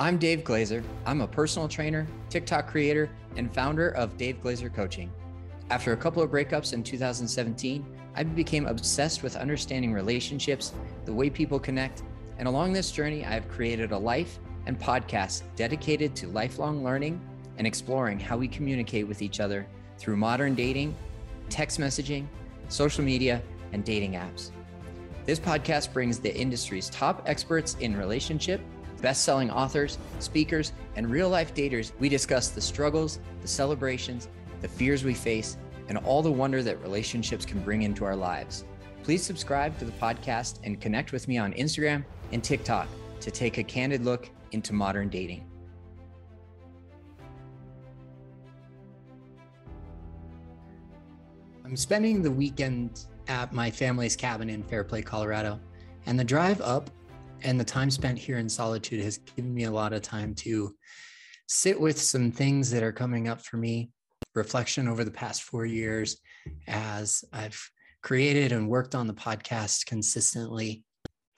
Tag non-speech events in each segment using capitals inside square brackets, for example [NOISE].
I'm Dave Glaser. I'm a personal trainer, TikTok creator, and founder of Dave Glaser Coaching. After a couple of breakups in 2017, I became obsessed with understanding relationships, the way people connect, and along this journey, I have created a life and podcast dedicated to lifelong learning and exploring how we communicate with each other through modern dating, text messaging, social media, and dating apps. This podcast brings the industry's top experts in relationship best selling authors, speakers, and real life daters, we discuss the struggles, the celebrations, the fears we face, and all the wonder that relationships can bring into our lives. Please subscribe to the podcast and connect with me on Instagram and TikTok to take a candid look into modern dating. I'm spending the weekend at my family's cabin in Fairplay, Colorado, and the drive up and the time spent here in solitude has given me a lot of time to sit with some things that are coming up for me reflection over the past four years as i've created and worked on the podcast consistently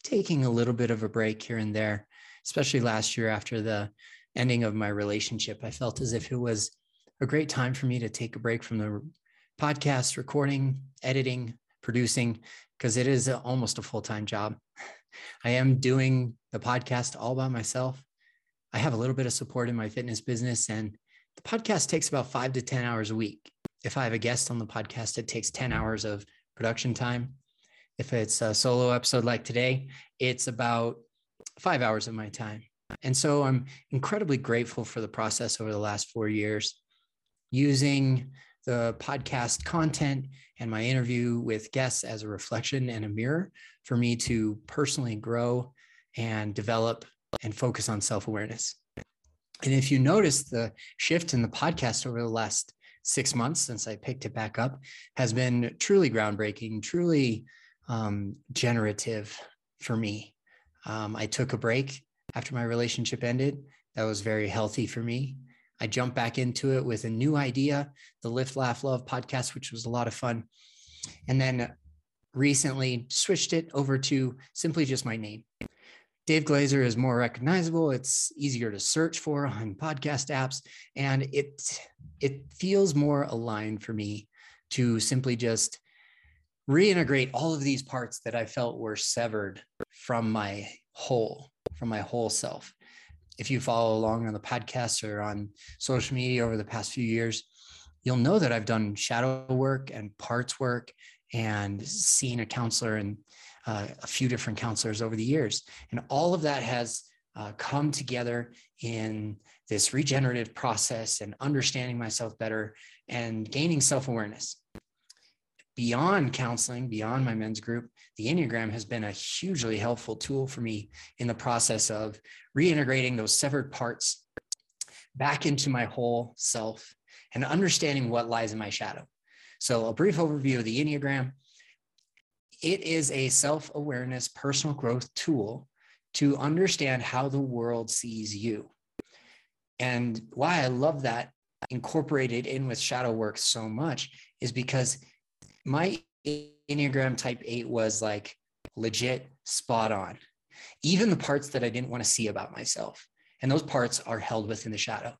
taking a little bit of a break here and there especially last year after the ending of my relationship. I felt as if it was a great time for me to take a break from the podcast recording editing producing because it is almost a full-time job I am doing the podcast all by myself. I have a little bit of support in my fitness business, and the podcast takes about five to 10 hours a week. If I have a guest on the podcast, it takes 10 hours of production time. If it's a solo episode like today, it's about five hours of my time. And so I'm incredibly grateful for the process over the last four years using the podcast content and my interview with guests as a reflection and a mirror for me to personally grow and develop and focus on self awareness. And if you notice, the shift in the podcast over the last six months since I picked it back up has been truly groundbreaking, truly um, generative for me. Um, I took a break after my relationship ended. That was very healthy for me. I jumped back into it with a new idea, the Lift, Laugh, Love podcast, which was a lot of fun. And then recently switched it over to simply just my name. Dave Glaser is more recognizable. It's easier to search for on podcast apps, and it it feels more aligned for me to simply just reintegrate all of these parts that I felt were severed from my whole, from my whole self. If you follow along on the podcast or on social media over the past few years, you'll know that I've done shadow work and parts work and seen a counselor and uh, a few different counselors over the years. And all of that has uh, come together in this regenerative process and understanding myself better and gaining self awareness. Beyond counseling, beyond my men's group, the Enneagram has been a hugely helpful tool for me in the process of reintegrating those severed parts back into my whole self and understanding what lies in my shadow. So, a brief overview of the Enneagram it is a self awareness personal growth tool to understand how the world sees you. And why I love that incorporated in with shadow work so much is because my Enneagram type eight was like legit spot on. Even the parts that I didn't want to see about myself. And those parts are held within the shadow.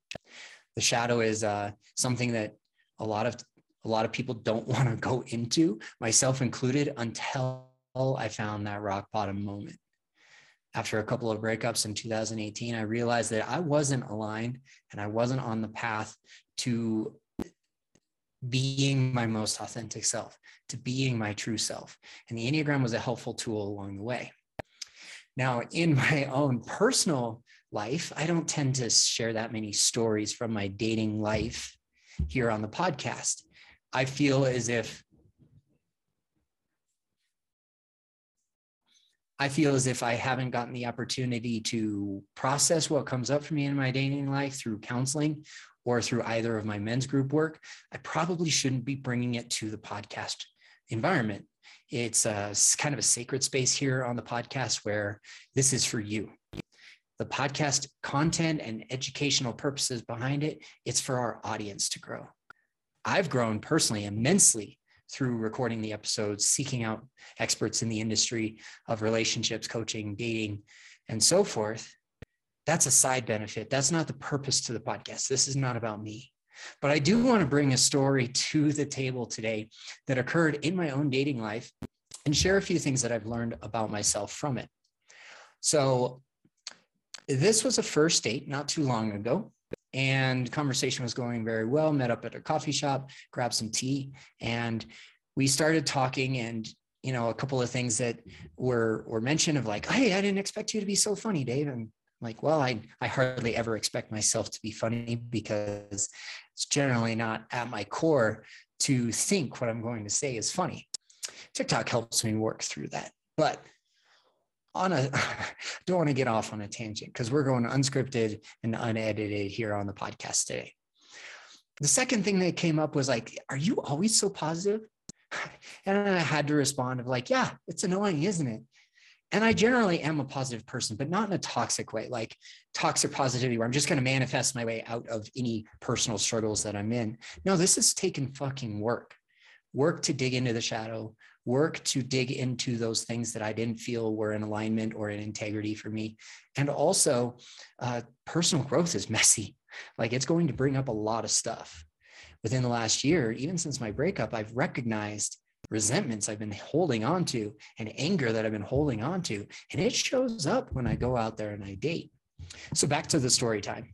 The shadow is uh, something that a lot of a lot of people don't [LAUGHS] want to go into, myself included, until I found that rock bottom moment. After a couple of breakups in 2018, I realized that I wasn't aligned and I wasn't on the path to being my most authentic self, to being my true self. And the Enneagram was a helpful tool along the way. Now, in my [LAUGHS] own personal life, I don't tend to share that many stories from my dating life here on the podcast. I feel as if I feel as if I haven't gotten the opportunity to process what comes up for me in my dating life through counseling or through either of my men's group work. I probably shouldn't be bringing it to the podcast environment. It's a, kind of a sacred space here on the podcast where this is for you. The podcast content and educational purposes behind it, it's for our audience to grow. I've grown personally immensely through recording the episodes, seeking out experts in the industry of relationships, coaching, dating, and so forth. That's a side benefit. That's not the purpose to the podcast. This is not about me. But I do want to bring a story to the table today that occurred in my own dating life and share a few things that I've learned about myself from it. So, this was a first date not too long ago and conversation was going very well met up at a coffee shop grabbed some tea and we started talking and you know a couple of things that were were mentioned of like hey i didn't expect you to be so funny dave and like well i i hardly ever expect myself to be funny because it's generally not at my core to think what i'm going to say is funny. Tiktok helps me work through that. But on a [LAUGHS] don't want to get off on a tangent because we're going unscripted and unedited here on the podcast today. The second thing that came up was like are you always so positive? [LAUGHS] And i had to respond of like yeah it's annoying isn't it and i generally am a positive person but not in a toxic way like toxic positivity where i'm just going to manifest my way out of any personal struggles that i'm in no this is taking fucking work work to dig into the shadow work to dig into those things that I didn't feel were in alignment or in integrity for me. And also, uh, personal growth is [LAUGHS] messy. Like it's going to bring up a lot of stuff. Within the last year, even since my breakup, I've recognized resentments I've been holding on to and anger that I've been holding on to. And it shows up when I go out there and I date. So back to the story time.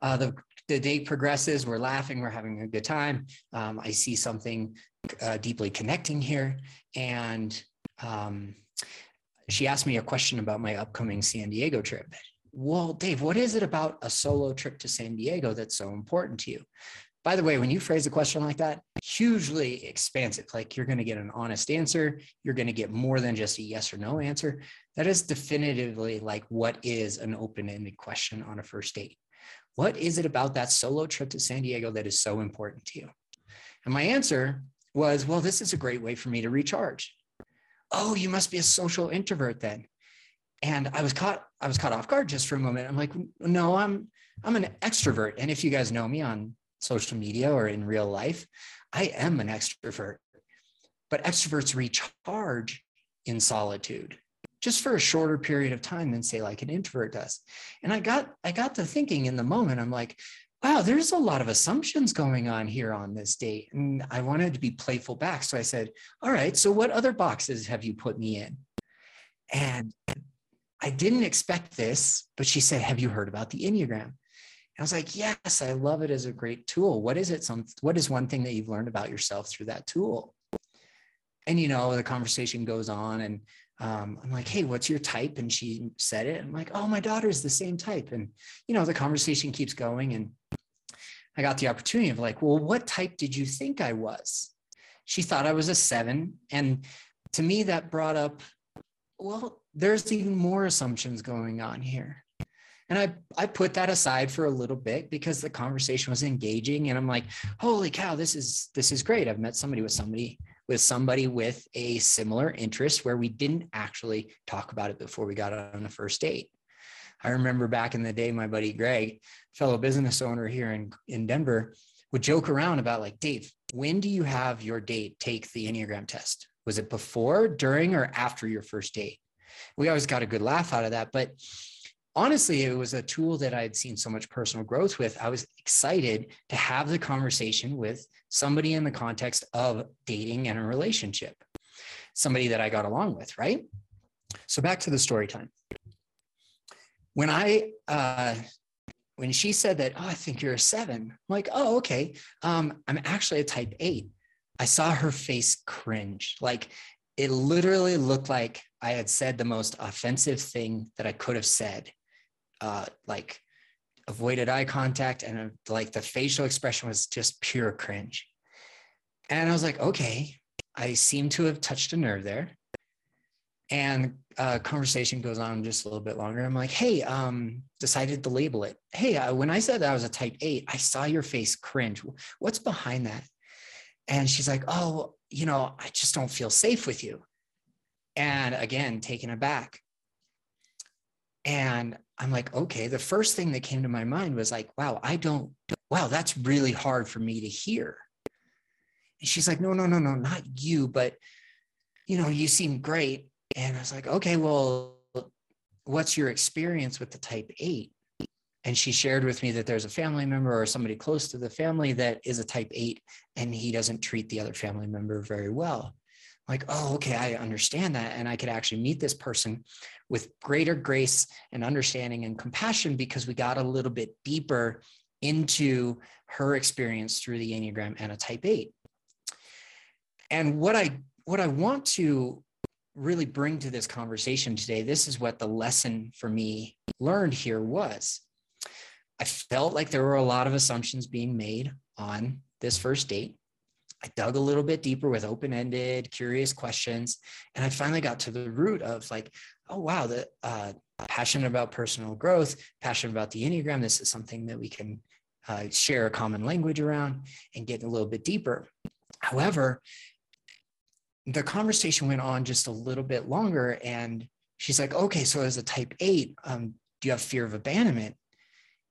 Uh, the, the date progresses. We're laughing. We're having a good time. Um, I see something uh, deeply connecting here. And um, she asked me a question about my upcoming San Diego trip. Well, Dave, what is it about a solo trip to San Diego that's so important to you? By the way, when you phrase a question like that, hugely expansive, like you're going to get an honest answer, you're going to get more than just a yes or no answer. That is definitively like what is an open ended question on a first date. What is it about that solo trip to San Diego that is so important to you? And my answer was, well, this is a great way for me to recharge. Oh, you must be a social introvert then. And I was caught, I was caught off guard just for a moment. I'm like, no, I'm I'm an extrovert. And if you guys know me on social media or in real life, I am an extrovert. But extroverts recharge in solitude just for a shorter period of time than say like an introvert does. And I got I got to thinking in the moment, I'm like, wow, there's a lot of assumptions going on here on this date. And I wanted to be playful back. So I said, all right, so what other boxes have you put me in? And I didn't expect this, but she said, have you heard about the Enneagram? I was like, yes, I love it as a great tool. What is it? Some, what is one thing that you've learned about yourself through that tool? And, you know, the conversation goes on and um, I'm like, hey, what's your type? And she said it. I'm like, oh, my daughter's the same type. And, you know, the conversation keeps going. And I got the opportunity of like, well, what type did you think I was? She thought I was a seven. And to me, that brought up, well, there's even more assumptions going on here. And I, I put that aside for a little bit because the conversation was engaging and I'm like, holy cow, this is this is great. I've met somebody with somebody with somebody with a similar interest where we didn't actually talk about it before we got on the first date. I remember back in the day, my buddy Greg, fellow business owner here in, in Denver, would joke around about like, Dave, when do you have your date take the Enneagram test? Was it before, during, or after your first date? We always got a good laugh out of that. But honestly, it was a tool that I had seen so much personal growth with. I was excited to have the conversation with somebody in the context of dating and a relationship, somebody that I got along with, right? So back to the story time. When I, uh, when she said that, oh, I think you're a seven, I'm like, oh, okay. Um, I'm actually a type eight. I saw her face cringe. Like it literally looked like I had said the most offensive thing that I could have said. Uh, like avoided eye contact and uh, like the facial expression was just pure cringe. And I was like, okay, I seem to have touched a nerve there. And uh, conversation goes on just a little bit longer. I'm like, hey, um, decided to label it. Hey, uh, when I said that I was a type eight, I saw your face cringe. What's behind that? And she's like, oh, you know, I just don't feel safe with you. And again, taken aback. And I'm like, okay, the first thing that came to my mind was like, wow, I don't, wow, that's really hard for me to hear. And she's like, no, no, no, no, not you, but you know, you seem great. And I was like, okay, well, what's your experience with the type eight? And she shared with me that there's a family member or somebody close to the family that is a type eight, and he doesn't treat the other family member very well. Like, oh, okay, I understand that. And I could actually meet this person with greater grace and understanding and compassion because we got a little bit deeper into her experience through the Enneagram and a type eight. And what I what I want to really bring to this conversation today, this is what the lesson for me learned here was. I felt like there were a lot of assumptions being made on this first date. I dug a little bit deeper with open ended, curious questions. And I finally got to the root of like, oh, wow, the uh, passionate about personal growth, passionate about the Enneagram. This is something that we can uh, share a common language around and get a little bit deeper. However, the conversation went on just a little bit longer. And she's like, okay, so as a type eight, um, do you have fear of abandonment?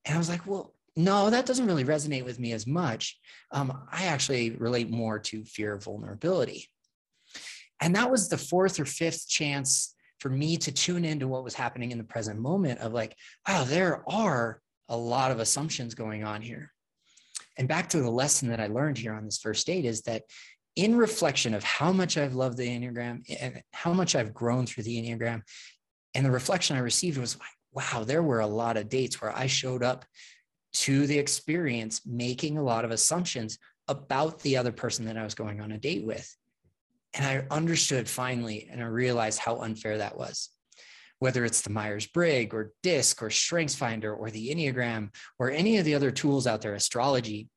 And I was like, well, no, that doesn't really resonate with me as much. Um, I actually relate more to fear of vulnerability. And that was the fourth or fifth chance for me to tune into what was happening in the present moment of like, wow, there are a lot of assumptions going on here. And back to the lesson that I learned here on this first date is that in reflection of how much I've loved the Enneagram and how much I've grown through the Enneagram, and the reflection I received was like, wow, there were a lot of dates where I showed up to the experience making a lot of assumptions about the other person that I was going on a date with. And I understood finally, and I realized how unfair that was. Whether it's the Myers Briggs or DISC or StrengthsFinder or the Enneagram or any of the other tools out there, astrology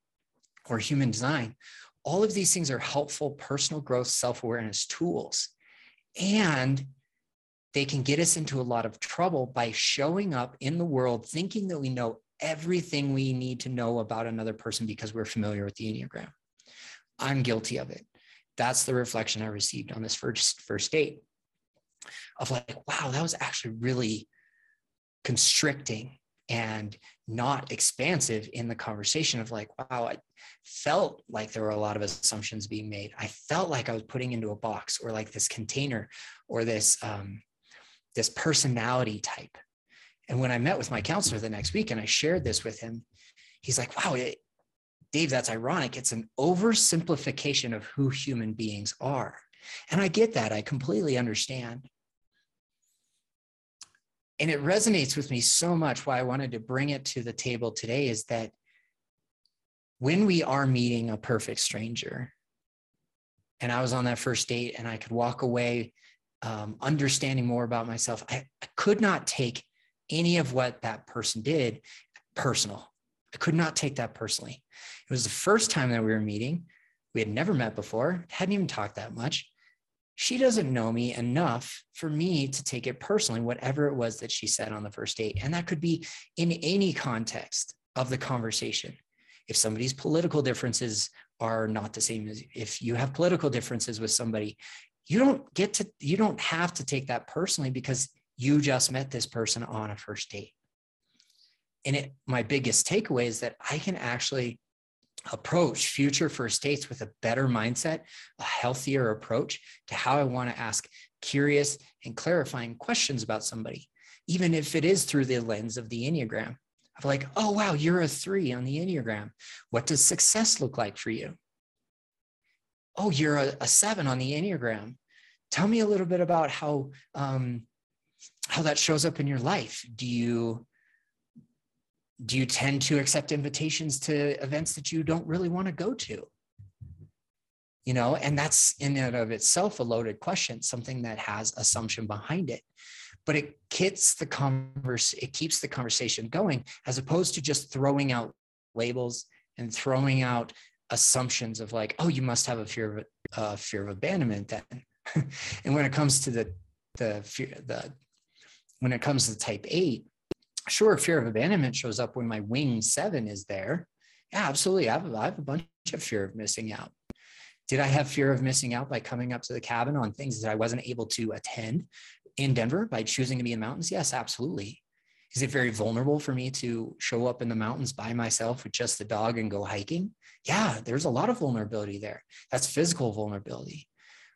or human design, all of these things are helpful personal growth, self awareness tools. And they can get us into a lot of trouble by showing up in the world thinking that we know everything we need to know about another person because we're familiar with the Enneagram. I'm guilty of it. That's the reflection I received on this first first date of like, wow, that was actually really constricting and not expansive in the conversation of like, wow, I felt like there were a lot of assumptions being made. I felt like I was putting into a box or like this container or this um, this personality type. And when I met with my counselor the next week and I shared this with him, he's like, wow, it, Dave, that's ironic. It's an oversimplification of who human beings are. And I get that. I completely understand. And it resonates with me so much. Why I wanted to bring it to the table today is that when we are meeting a perfect stranger, and I was on that first date and I could walk away um, understanding more about myself, I, I could not take any of what that person did personal. I could not take that personally. It was the first time that we were meeting. We had never met before, hadn't even talked that much. She doesn't know me enough for me to take it personally, whatever it was that she said on the first date. And that could be in any context of the conversation. If somebody's political differences are not the same as if you have political differences with somebody, you don't get to, you don't have to take that personally because you just met this person on a first date. And it, my biggest takeaway is that I can actually approach future first dates with a better mindset, a healthier approach to how I want to ask curious and clarifying questions about somebody, even if it is through the lens of the Enneagram. Of like, oh, wow, you're a three on the Enneagram. What does success look like for you? Oh, you're a, a seven on the Enneagram. Tell me a little bit about how um, how that shows up in your life. Do you do you tend to accept invitations to events that you don't really want to go to? You know, and that's in and of itself a loaded question, something that has assumption behind it. But it keeps the converse, it keeps the conversation going as opposed to just throwing out labels and throwing out assumptions of like, oh, you must have a fear of uh, fear of abandonment then. [LAUGHS] and when it comes to the the fear, the when it comes to type eight, sure, fear of abandonment shows up when my wing seven is there. Yeah, absolutely. I have, I have a bunch of fear of missing out. Did I have fear of missing out by coming up to the cabin on things that I wasn't able to attend in Denver by choosing to be in the mountains? Yes, absolutely. Is it very vulnerable for me to show up in the mountains by myself with just the dog and go hiking? Yeah, there's a lot of vulnerability there. That's physical vulnerability,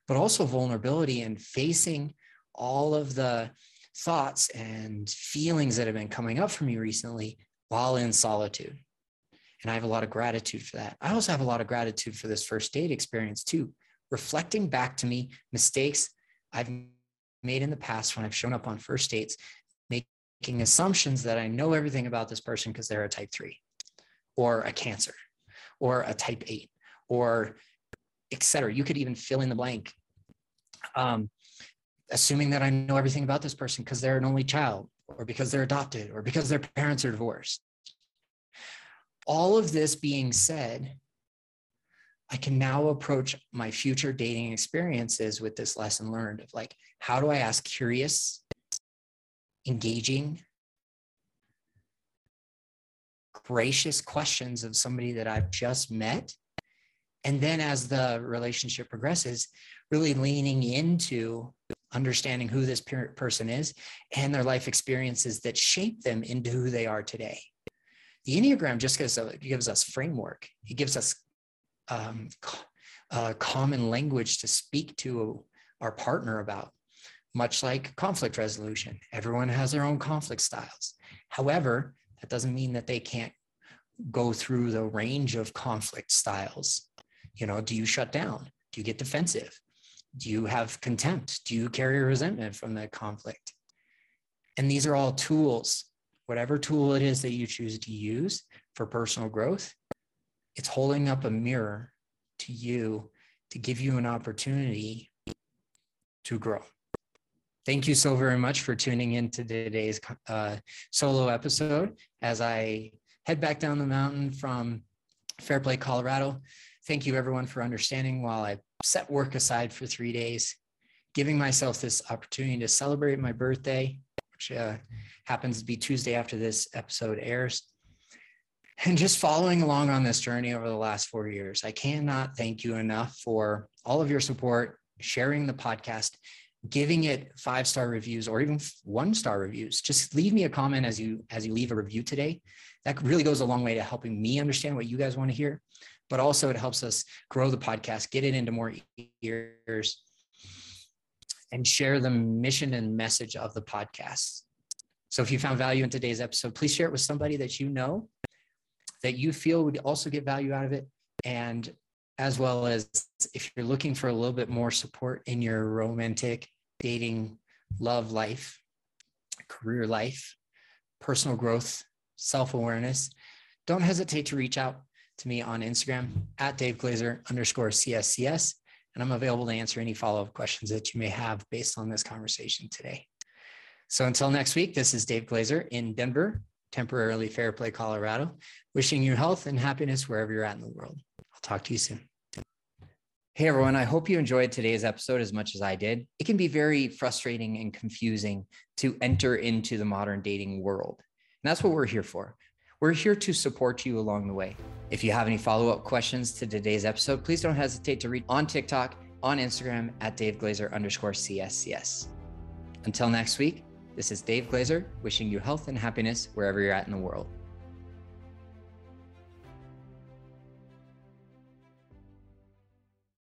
but also vulnerability in facing all of the thoughts and feelings that have been coming up for me recently while in solitude. And I have a lot of gratitude for that. I also have a lot of gratitude for this first date experience too, reflecting back to me mistakes I've made in the past when I've shown up on first dates, making assumptions that I know everything about this person because they're a type three or a cancer or a type eight or etc. You could even fill in the blank. Um, assuming that I know everything about this person because they're an only child or because they're adopted or because their parents are divorced. All of this being said, I can now approach my future dating experiences with this lesson learned of like, how do I ask curious, engaging, gracious questions of somebody that I've just met? And then as the relationship progresses, really leaning into understanding who this person is and their life experiences that shape them into who they are today. The Enneagram just gives, gives us framework. It gives us um, a common language to speak to our partner about, much like conflict resolution. Everyone has their own conflict styles. However, that doesn't mean that they can't go through the range of conflict styles. You know, do you shut down? Do you get defensive? Do you have contempt? Do you carry resentment from the conflict? And these are all tools. Whatever tool it is that you choose to use for personal growth, it's holding up a mirror to you to give you an opportunity to grow. Thank you so very much for tuning in to today's uh, solo episode as I head back down the mountain from Fairplay, Colorado. Thank you, everyone, for understanding while I set work aside for three days, giving myself this opportunity to celebrate my birthday, which uh, happens to be Tuesday after this episode airs. And just following along on this journey over the last four years, I cannot thank you enough for all of your support, sharing the podcast, giving it five star reviews or even one star reviews. Just leave me a comment as you as you leave a review today. That really goes a long way to helping me understand what you guys want to hear but also it helps us grow the podcast, get it into more ears, and share the mission and message of the podcast. So if you found value in today's episode, please share it with somebody that you know that you feel would also get value out of it. And as well as if you're looking for a little bit more support in your romantic dating, love life, career life, personal growth, self awareness, don't hesitate to reach out to me on Instagram at Dave Glaser underscore CSCS. And I'm available to answer any follow up questions that you may have based on this conversation today. So until next week, this is Dave Glaser in Denver, temporarily Fairplay, Colorado, wishing you health and happiness wherever you're at in the world. I'll talk to you soon. Hey everyone, I hope you enjoyed today's episode as much as I did. It can be very frustrating and confusing to enter into the modern dating world. And that's what we're here for. We're here to support you along the way. If you have any follow up questions to today's episode, please don't hesitate to reach on TikTok, on Instagram at Dave Glaser underscore CSCS. Until next week, this is Dave Glaser wishing you health and happiness wherever you're at in the world.